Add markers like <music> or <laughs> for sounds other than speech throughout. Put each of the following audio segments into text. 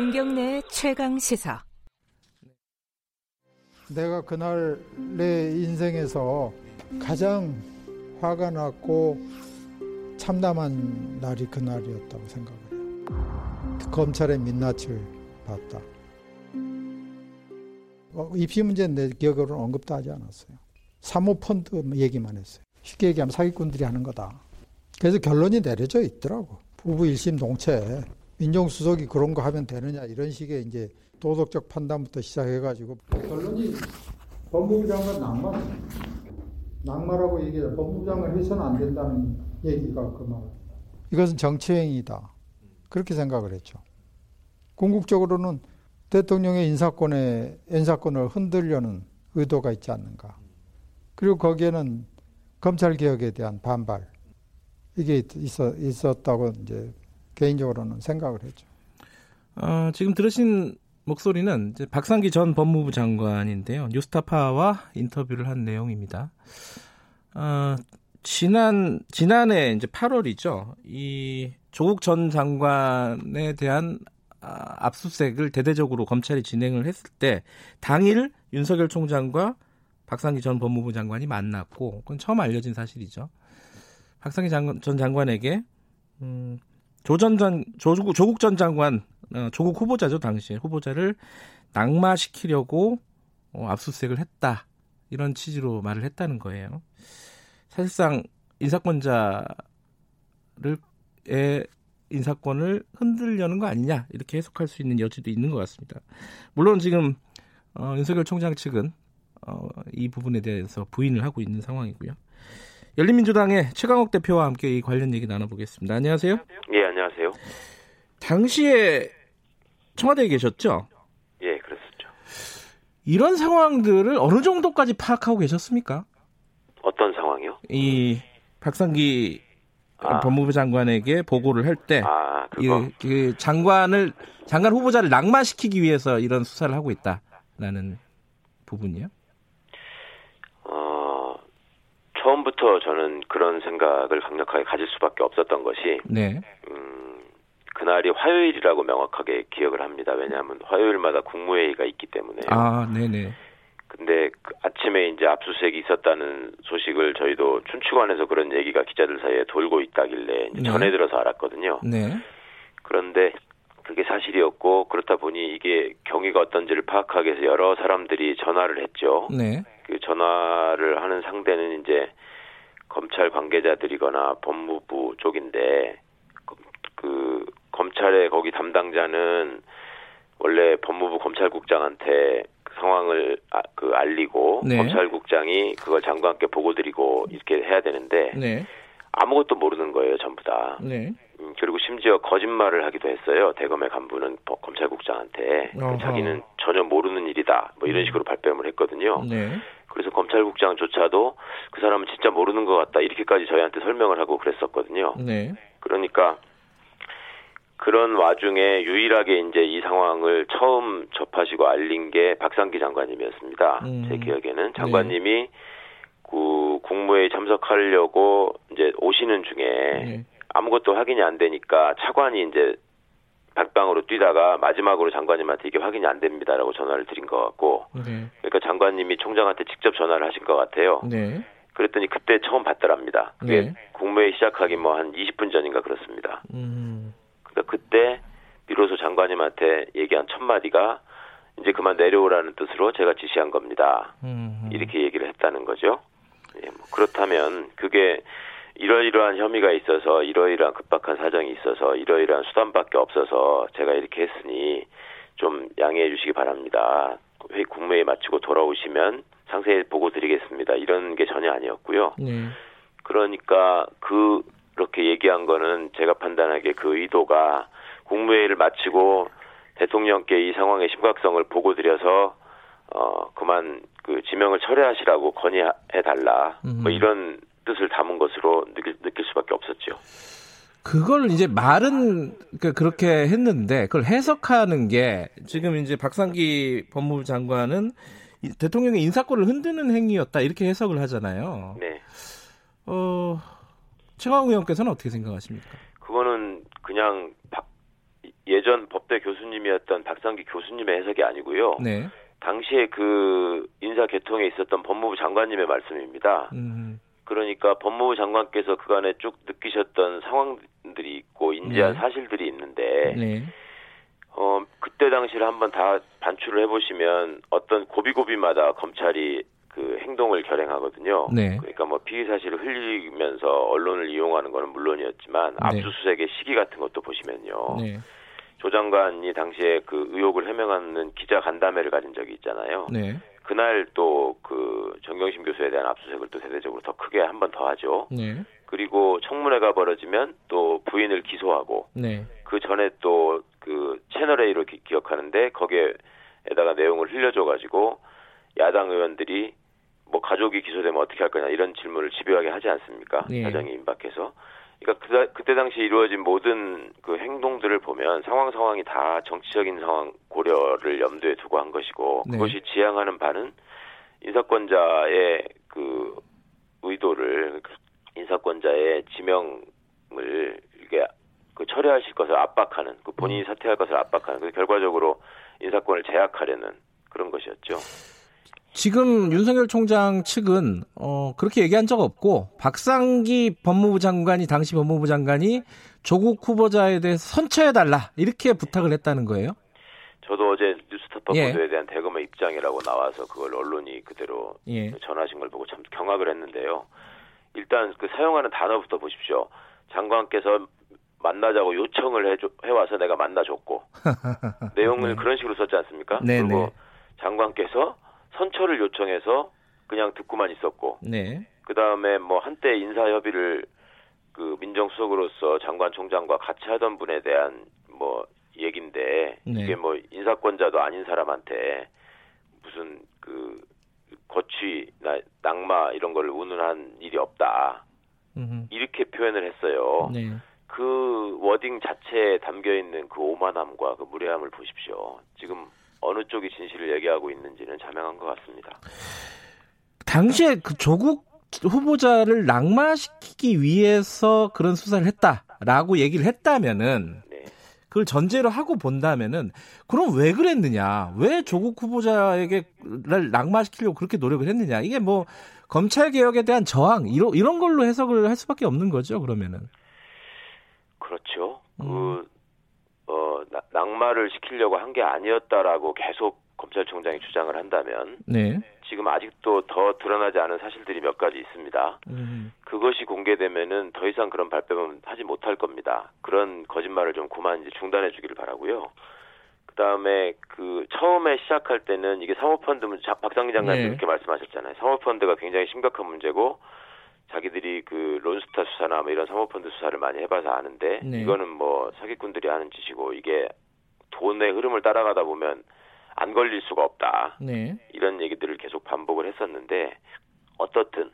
김경래 최강 시사. 내가 그날 내 인생에서 가장 화가 났고 참담한 날이 그날이었다고 생각을 해요. 검찰의 민낯을 봤다. 어, 입시 문제는 내 기억으로는 언급도 하지 않았어요. 사모펀드 얘기만 했어요. 쉽게 얘기하면 사기꾼들이 하는 거다. 그래서 결론이 내려져 있더라고. 부부 일심 동체. 민정수석이 그런 거 하면 되느냐 이런 식의 이제 도덕적 판단부터 시작해가지고 결론이 법무부 장관 낙마 낙마라고 얘기해요. 법무부 장관 해서는 안 된다는 얘기가 그 말. 이것은 정치행위다. 그렇게 생각을 했죠. 궁극적으로는 대통령의 인사권에 인사권을 흔들려는 의도가 있지 않는가. 그리고 거기에는 검찰 개혁에 대한 반발 이게 있었다고 이제 개인적으로는 생각을 했죠. 어, 지금 들으신 목소리는 박상기 전 법무부 장관인데요. 뉴스타파와 인터뷰를 한 내용입니다. 어, 지난 지난해 이제 8월이죠. 이 조국 전 장관에 대한 아, 압수수색을 대대적으로 검찰이 진행을 했을 때 당일 윤석열 총장과 박상기 전 법무부 장관이 만났고 그건 처음 알려진 사실이죠. 박상기 장관, 전 장관에게 음, 조전 전 조국, 조국 전 장관 어, 조국 후보자죠 당시에 후보자를 낙마시키려고 어, 압수수색을 했다 이런 취지로 말을 했다는 거예요. 사실상 인사권자를 의 인사권을 흔들려는 거 아니냐 이렇게 해석할 수 있는 여지도 있는 것 같습니다. 물론 지금 어, 윤석열 총장 측은 어, 이 부분에 대해서 부인을 하고 있는 상황이고요. 열린민주당의 최강욱 대표와 함께 이 관련 얘기 나눠보겠습니다. 안녕하세요. 예, 안녕하세요. 당시에 청와대에 계셨죠? 예, 그랬었죠. 이런 상황들을 어느 정도까지 파악하고 계셨습니까? 어떤 상황이요? 이 박상기 아. 법무부 장관에게 보고를 할 때, 아, 이, 그 장관을 장관 후보자를 낙마시키기 위해서 이런 수사를 하고 있다라는 부분이요. 어, 처음부터 저는 그런 생각을 강력하게 가질 수밖에 없었던 것이, 네. 음, 그날이 화요일이라고 명확하게 기억을 합니다. 왜냐하면 화요일마다 국무회의가 있기 때문에. 아, 네네. 근데 그 아침에 이제 압수수색이 있었다는 소식을 저희도 춘추관에서 그런 얘기가 기자들 사이에 돌고 있다길래 네. 전해 들어서 알았거든요. 네. 그런데 그게 사실이었고 그렇다 보니 이게 경위가 어떤지를 파악하기 위해서 여러 사람들이 전화를 했죠. 네. 그 전화를 하는 상대는 이제 검찰 관계자들이거나 법무부 쪽인데 그, 그 검찰의 거기 담당자는 원래 법무부 검찰국장한테 그 상황을 아, 그 알리고 네. 검찰국장이 그걸 장관께 보고드리고 이렇게 해야 되는데 네. 아무것도 모르는 거예요 전부 다. 네. 음, 그리고 심지어 거짓말을 하기도 했어요. 대검의 간부는 법- 검찰국장한테 그 어허. 자기는 전혀 모르는 일이다. 뭐 이런 식으로 발뺌을 했거든요. 네. 그래서 검찰국장조차도 그 사람은 진짜 모르는 것 같다. 이렇게까지 저희한테 설명을 하고 그랬었거든요. 네. 그러니까 그런 와중에 유일하게 이제 이 상황을 처음 접하시고 알린 게 박상기 장관님이었습니다. 음. 제 기억에는 장관님이 그 국무회의 참석하려고 이제 오시는 중에 네. 아무것도 확인이 안 되니까 차관이 이제 밖방으로 뛰다가 마지막으로 장관님한테 이게 확인이 안 됩니다라고 전화를 드린 것 같고 네. 그러니까 장관님이 총장한테 직접 전화를 하신 것 같아요. 네. 그랬더니 그때 처음 받더랍니다. 그게 네. 국무회의 시작하기 뭐 한 20분 전인가 그렇습니다. 음. 그러니까 그때 비로소 장관님한테 얘기한 첫 마디가 이제 그만 내려오라는 뜻으로 제가 지시한 겁니다. 음. 이렇게 얘기를 했다는 거죠. 예, 뭐 그렇다면 그게 이러이러한 혐의가 있어서 이러이러한 급박한 사정이 있어서 이러이러한 수단밖에 없어서 제가 이렇게 했으니 좀 양해해 주시기 바랍니다. 회의 국무회의 마치고 돌아오시면 상세히 보고 드리겠습니다. 이런 게 전혀 아니었고요. 네. 그러니까 그 그렇게 얘기한 거는 제가 판단하기에 그 의도가 국무회의를 마치고 대통령께 이 상황의 심각성을 보고 드려서 어 그만 그 지명을 철회하시라고 건의해 달라 음. 뭐 이런 뜻을 담은 것으로 느낄, 느낄 수밖에 없었죠. 그걸 이제 말은 그- 그렇게 했는데 그걸 해석하는 게 지금 이제 박상기 법무부 장관은 이 대통령의 인사권을 흔드는 행위였다 이렇게 해석을 하잖아요. 네, 어, 최강욱 의원께서는 어떻게 생각하십니까? 그거는 그냥 바- 예전 법대 교수님이었던 박상기 교수님의 해석이 아니고요. 네. 당시에 그 인사 개통에 있었던 법무부 장관님의 말씀입니다. 음, 그러니까 법무부 장관께서 그간에 쭉 느끼셨던 상황들이 있고 인지한 네. 사실들이 있는데 네. 어 그때 당시를 한번 다 반출을 해보시면 어떤 고비고비마다 검찰이 그 행동을 결행하거든요. 네. 그러니까 뭐 피의 사실을 흘리면서 언론을 이용하는 거는 물론이었지만 네. 압수수색의 시기 같은 것도 보시면요. 네. 조 장관이 당시에 그 의혹을 해명하는 기자 간담회를 가진 적이 있잖아요. 네. 그날 또 그 정경심 교수에 대한 압수수색을 또 대대적으로 더 크게 한 번 더 하죠. 네. 그리고 청문회가 벌어지면 또 부인을 기소하고 네. 그 전에 또 그 채널 A로 기, 기억하는데 거기에다가 내용을 흘려줘 가지고 야당 의원들이 뭐 가족이 기소되면 어떻게 할 거냐 이런 질문을 집요하게 하지 않습니까? 예. 사정이 임박해서. 그러니까 그, 그때 당시 이루어진 모든 그 행동들을 보면 상황 상황이 다 정치적인 상황 고려를 염두에 두고 한 것이고 네. 그것이 지향하는 바는 인사권자의 그 의도를 인사권자의 지명을 이게 그 철회하실 것을 압박하는 그 본인이 사퇴할 것을 압박하는 그 결과적으로 인사권을 제약하려는 그런 것이었죠. 지금 윤석열 총장 측은 어, 그렇게 얘기한 적 없고 박상기 법무부 장관이 당시 법무부 장관이 조국 후보자에 대해서 선처해 달라 이렇게 부탁을 했다는 거예요. 저도 어제 뉴스타파 예. 보도에 대한 대검의 입장이라고 나와서 그걸 언론이 그대로 예. 전하신 걸 보고 참 경악을 했는데요. 일단 그 사용하는 단어부터 보십시오. 장관께서 만나자고 요청을 해줘, 해와서 내가 만나줬고 <laughs> 내용을 그런 식으로 썼지 않습니까? 네, 그리고 네. 장관께서 선처를 요청해서 그냥 듣고만 있었고 네. 그 다음에 뭐 한때 인사 협의를 그 민정수석으로서 장관 총장과 같이 하던 분에 대한 뭐 얘긴데 네. 이게 뭐 인사권자도 아닌 사람한테 무슨 그 거취나 낙마 이런 걸 운운한 일이 없다 음, 이렇게 표현을 했어요. 네. 그 워딩 자체에 담겨 있는 그 오만함과 그 무례함을 보십시오. 지금 어느 쪽이 진실을 얘기하고 있는지는 자명한 것 같습니다. 당시에 그 조국 후보자를 낙마시키기 위해서 그런 수사를 했다라고 얘기를 했다면은 네. 그걸 전제로 하고 본다면은 그럼 왜 그랬느냐? 왜 조국 후보자에게를 낙마시키려고 그렇게 노력을 했느냐? 이게 뭐 검찰 개혁에 대한 저항 이런 이런 걸로 해석을 할 수밖에 없는 거죠. 그러면은 그렇죠. 음. 그, 어, 나- 낙마를 시키려고 한 게 아니었다라고 계속 검찰총장이 주장을 한다면 네. 지금 아직도 더 드러나지 않은 사실들이 몇 가지 있습니다. 음, 그것이 공개되면은 더 이상 그런 발뺌은 하지 못할 겁니다. 그런 거짓말을 좀 그만 이제 중단해 주기를 바라고요. 그 다음에 그 처음에 시작할 때는 이게 사모펀드 박상기 장관님 네. 이렇게 말씀하셨잖아요. 사모펀드가 굉장히 심각한 문제고 자기들이 그 론스타 수사나 뭐 이런 사모펀드 수사를 많이 해봐서 아는데 네. 이거는 뭐 사기꾼들이 하는 짓이고 이게 돈의 흐름을 따라가다 보면 안 걸릴 수가 없다. 네. 이런 얘기들을 계속 반복을 했었는데 어떻든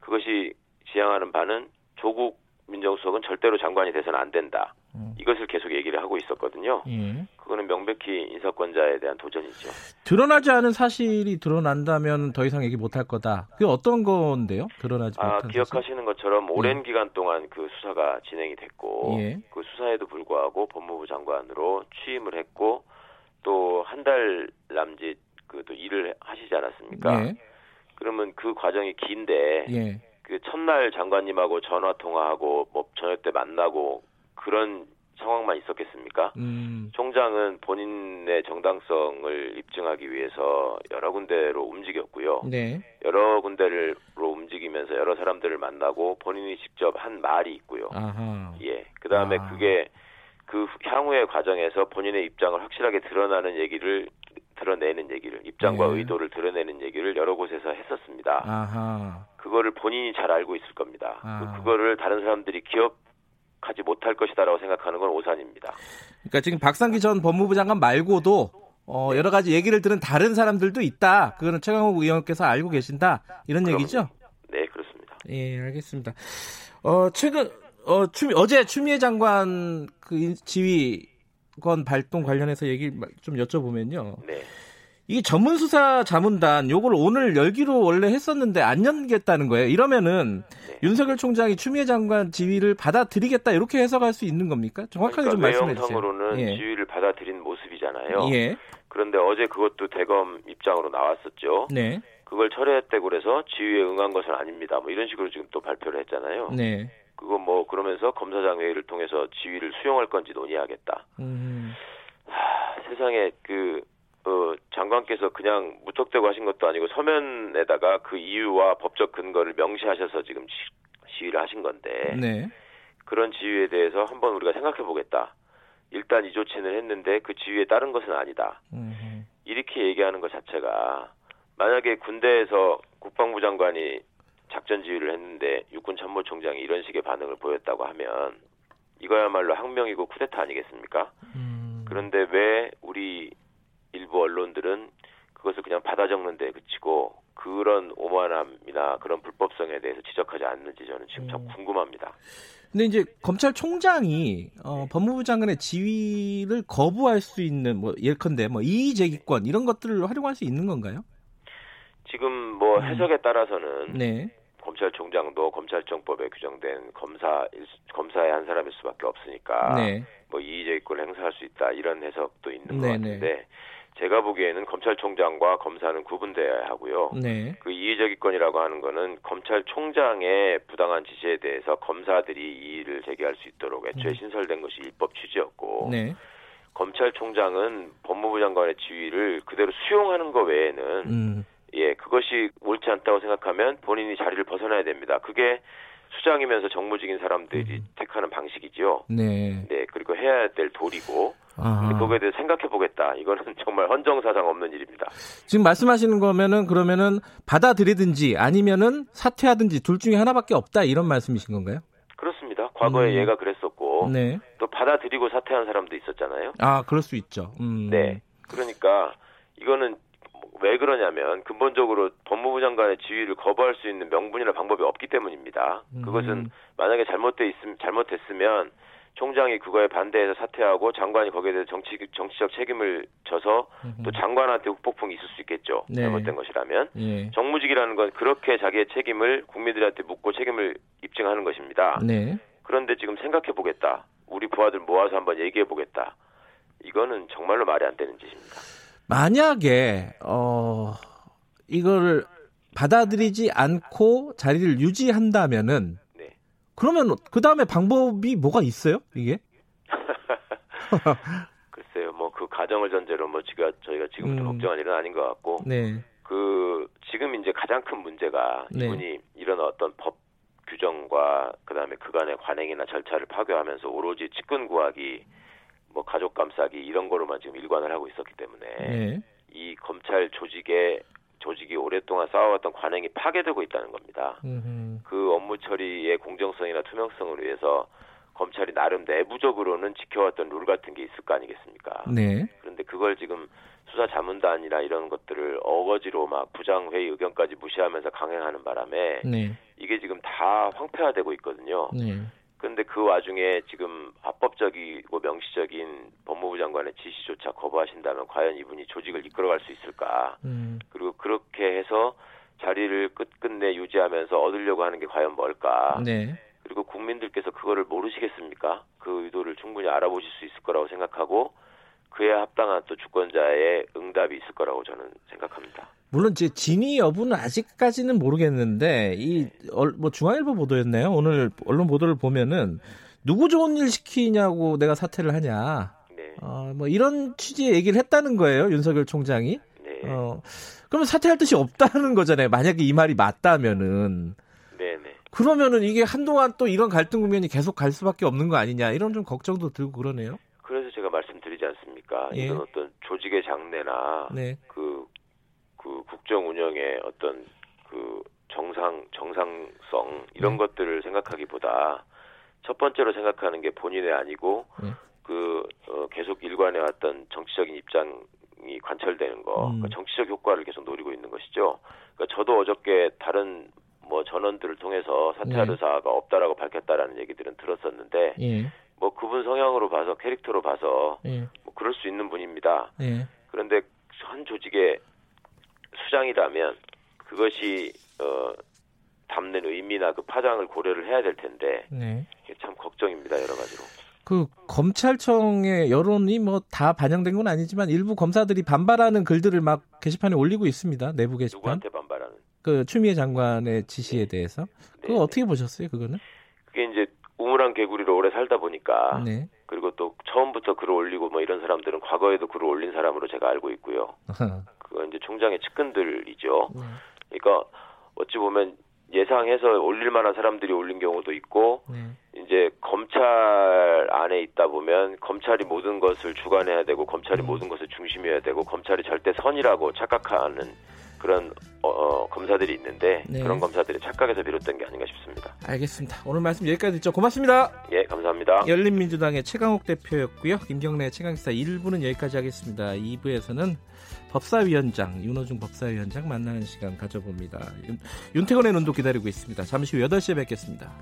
그것이 지향하는 바는 조국 민정수석은 절대로 장관이 돼서는 안 된다. 음. 이것을 계속 얘기를 하고 있었거든요. 예. 그거는 명백히 인사권자에 대한 도전이죠. 드러나지 않은 사실이 드러난다면 더 이상 얘기 못할 거다. 그게 어떤 건데요? 드러나지 아, 못한 사실? 기억하시는 것처럼 오랜 기간 동안 그 수사가 진행이 됐고 예. 그 수사에도 불구하고 법무부 장관으로 취임을 했고 또 한 달 남짓 그 또 일을 하시지 않았습니까? 예. 그러면 그 과정이 긴데 예. 그 첫날 장관님하고 전화 통화하고 뭐 저녁 때 만나고 그런 상황만 있었겠습니까? 음. 총장은 본인의 정당성을 입증하기 위해서 여러 군데로 움직였고요. 네. 여러 군데로 움직이면서 여러 사람들을 만나고 본인이 직접 한 말이 있고요. 아하. 예. 그 다음에 아. 그게 그 향후의 과정에서 본인의 입장을 확실하게 드러나는 얘기를 드러내는 얘기를 입장과 네. 의도를 드러내는 얘기를 여러 곳에서 했었습니다. 아하. 그거를 본인이 잘 알고 있을 겁니다. 아. 그- 그거를 다른 사람들이 기억하지 못할 것이다라고 생각하는 건 오산입니다. 그러니까 지금 박상기 전 법무부 장관 말고도 어, 여러 가지 얘기를 들은 다른 사람들도 있다. 그거는 최강욱 의원께서 알고 계신다. 이런. 얘기죠? 네, 그렇습니다. 예, 알겠습니다. 어, 최근 어, 추, 어제 추미애 장관 그 인- 지휘권 발동 관련해서 얘기 좀 여쭤보면요. 네. 이 전문 수사 자문단 요걸 오늘 열기로 원래 했었는데 안 열겠다는 거예요. 이러면은 네. 윤석열 총장이 추미애 장관 지위를 받아들이겠다 이렇게 해석할 수 있는 겁니까? 정확하게 그러니까 좀 말씀해 주세요. 외형상으로는 예. 지위를 받아들인 모습이잖아요. 예. 그런데 어제 그것도 대검 입장으로 나왔었죠. 네. 그걸 철회했다고 그래서 지위에 응한 것은 아닙니다. 뭐 이런 식으로 지금 또 발표를 했잖아요. 네. 그거 뭐 그러면서 검사장 회의를 통해서 지위를 수용할 건지 논의하겠다. 음. 하, 세상에 그 어, 장관께서 그냥 무턱대고 하신 것도 아니고 서면에다가 그 이유와 법적 근거를 명시하셔서 지금 시, 시위를 하신 건데 네. 그런 지위에 대해서 한번 우리가 생각해 보겠다. 일단 이 조치는 했는데 그 지위에 따른 것은 아니다. 음. 이렇게 얘기하는 것 자체가 만약에 군대에서 국방부 장관이 작전 지휘를 했는데 육군 참모총장이 이런 식의 반응을 보였다고 하면 이거야말로 항명이고 쿠데타 아니겠습니까? 음. 그런데 왜 우리 일부 언론들은 그것을 그냥 받아 적는 데 그치고 그런 오만함이나 그런 불법성에 대해서 지적하지 않는지 저는 지금 참 음. 궁금합니다. 근데 이제 검찰총장이 어, 법무부 장관의 지위를 거부할 수 있는 뭐 예컨대 뭐 이의제기권 이런 것들을 활용할 수 있는 건가요? 지금 뭐 해석에 따라서는 네. 검찰총장도 검찰청법에 규정된 검사 검사의 한 사람일 수밖에 없으니까 네. 뭐 이의제기권을 행사할 수 있다 이런 해석도 있는 것 네네. 같은데 제가 보기에는 검찰총장과 검사는 구분돼야 하고요. 네. 그 이의제기권이라고 하는 거는 검찰총장의 부당한 지시에 대해서 검사들이 이의를 제기할 수 있도록 애초에 신설된 것이 입법 취지였고 음. 네. 검찰총장은 법무부 장관의 지위를 그대로 수용하는 것 외에는 음. 예, 그것이 옳지 않다고 생각하면 본인이 자리를 벗어나야 됩니다. 그게 수장이면서 정무직인 사람들이 음. 택하는 방식이지요. 네. 네, 그리고 해야 될 도리고, 아. 근데 그거에 대해 생각해 보겠다. 이거는 <laughs> 정말 헌정사상 없는 일입니다. 지금 말씀하시는 거면은 그러면은 받아들이든지 아니면은 사퇴하든지 둘 중에 하나밖에 없다 이런 말씀이신 건가요? 그렇습니다. 과거에 음. 얘가 그랬었고, 네. 또 받아들이고 사퇴한 사람도 있었잖아요. 아, 그럴 수 있죠. 음. 네. 그러니까 이거는 왜 그러냐면 근본적으로 법무부 장관의 지위를 거부할 수 있는 명분이나 방법이 없기 때문입니다. 음. 그것은 만약에 잘못돼 있음 잘못됐으면 총장이 그거에 반대해서 사퇴하고 장관이 거기에 대해서 정치 정치적 책임을 져서 또 장관한테 후폭풍이 있을 수 있겠죠. 네. 잘못된 것이라면 예. 정무직이라는 건 그렇게 자기의 책임을 국민들한테 묻고 책임을 입증하는 것입니다. 네. 그런데 지금 생각해 보겠다. 우리 부하들 모아서 한번 얘기해 보겠다. 이거는 정말로 말이 안 되는 짓입니다. 만약에 어 이거를 받아들이지 않고 자리를 유지한다면은 네. 그러면 그 다음에 방법이 뭐가 있어요? 이게? <laughs> 글쎄요, 뭐 그 가정을 전제로 뭐 지가 저희가 지금부터 음. 걱정할 일은 아닌 것 같고 네. 그 지금 이제 가장 큰 문제가 네. 이분이 이런 어떤 법 규정과 그다음에 그간의 관행이나 절차를 파괴하면서 오로지 직권 구하기, 뭐 가족 감싸기 이런 거로만 지금 일관을 하고 있었기 때문에 네. 이 검찰 조직의 조직이 오랫동안 쌓아왔던 관행이 파괴되고 있다는 겁니다. 음흠. 그 업무 처리의 공정성이나 투명성을 위해서 검찰이 나름 내부적으로는 지켜왔던 룰 같은 게 있을 거 아니겠습니까? 네. 그런데 그걸 지금 수사 자문단이나 이런 것들을 어거지로 막 부장회의 의견까지 무시하면서 강행하는 바람에 네. 이게 지금 다 황폐화되고 있거든요. 네. 그런데 그 와중에 지금 합법적이고 명시적인 법무부 장관의 지시조차 거부하신다면 과연 이분이 조직을 이끌어갈 수 있을까? 음. 그리고 그렇게 해서 자리를 끝끝내 유지하면서 얻으려고 하는 게 과연 뭘까? 네. 그리고 국민들께서 그거를 모르시겠습니까? 그 의도를 충분히 알아보실 수 있을 거라고 생각하고 그에 합당한 또 주권자의 응답이 있을 거라고 저는 생각합니다. 물론 제 진위 여부는 아직까지는 모르겠는데 이 뭐 중앙일보 보도였나요? 오늘 언론 보도를 보면은 누구 좋은 일 시키냐고 내가 사퇴를 하냐. 네, 어, 뭐 이런 취지의 얘기를 했다는 거예요. 윤석열 총장이. 네, 어. 그러면 사퇴할 뜻이 없다는 거잖아요. 만약에 이 말이 맞다면은. 네, 네. 그러면은 이게 한동안 또 이런 갈등 국면이 계속 갈 수밖에 없는 거 아니냐. 이런 좀 걱정도 들고 그러네요. 그래서 제가 말씀드리지 않습니까? 예. 이런 어떤 조직의 장래나 네. 그, 그 국정 운영의 어떤 그 정상, 정상성 이런 네. 것들을 생각하기보다 첫 번째로 생각하는 게 본인의 아니고 네. 그 어, 계속 일관해 왔던 정치적인 입장이 관철되는 거, 음. 그 정치적 효과를 계속 노리고 있는 것이죠. 그러니까 저도 어저께 다른 뭐 전원들을 통해서 사퇴할 네. 의사가 없다라고 밝혔다라는 얘기들은 들었었는데 예. 뭐 그분 성향으로 봐서 캐릭터로 봐서 예. 뭐 그럴 수 있는 분입니다. 예. 그런데 한 조직의 수장이라면 그것이 어 담는 의미나 그 파장을 고려를 해야 될 텐데 네. 참 걱정입니다 여러 가지로. 그 검찰청의 여론이 뭐 다 반영된 건 아니지만 일부 검사들이 반발하는 글들을 막 게시판에 올리고 있습니다. 내부 게시판. 누구한테 반발하는? 그 추미애 장관의 지시에 대해서. 그거 네. 어떻게 보셨어요, 그거는? 그게 이제 우물한 개구리로 오래 살다 보니까 네. 그리고 또 처음부터 글을 올리고 뭐 이런 사람들은 과거에도 글을 올린 사람으로 제가 알고 있고요. <laughs> 그거 이제 총장의 측근들이죠. 네. 그러니까 어찌 보면 예상해서 올릴 만한 사람들이 올린 경우도 있고 네. 이제 검찰 안에 있다 보면 검찰이 모든 것을 주관해야 되고 검찰이 음. 모든 것을 중심해야 되고 검찰이 절대 선이라고 착각하는 그런 어, 어, 검사들이 있는데 네. 그런 검사들이 착각에서 비롯된 게 아닌가 싶습니다. 알겠습니다. 오늘 말씀 여기까지 듣죠. 고맙습니다. 예, 감사합니다. 열린민주당의 최강욱 대표였고요. 김경래 최강기사 1부는 여기까지 하겠습니다. 2부에서는 법사위원장, 윤호중 법사위원장 만나는 시간 가져봅니다. 윤, 윤태곤의 눈도 기다리고 있습니다. 잠시 후 8시에 뵙겠습니다.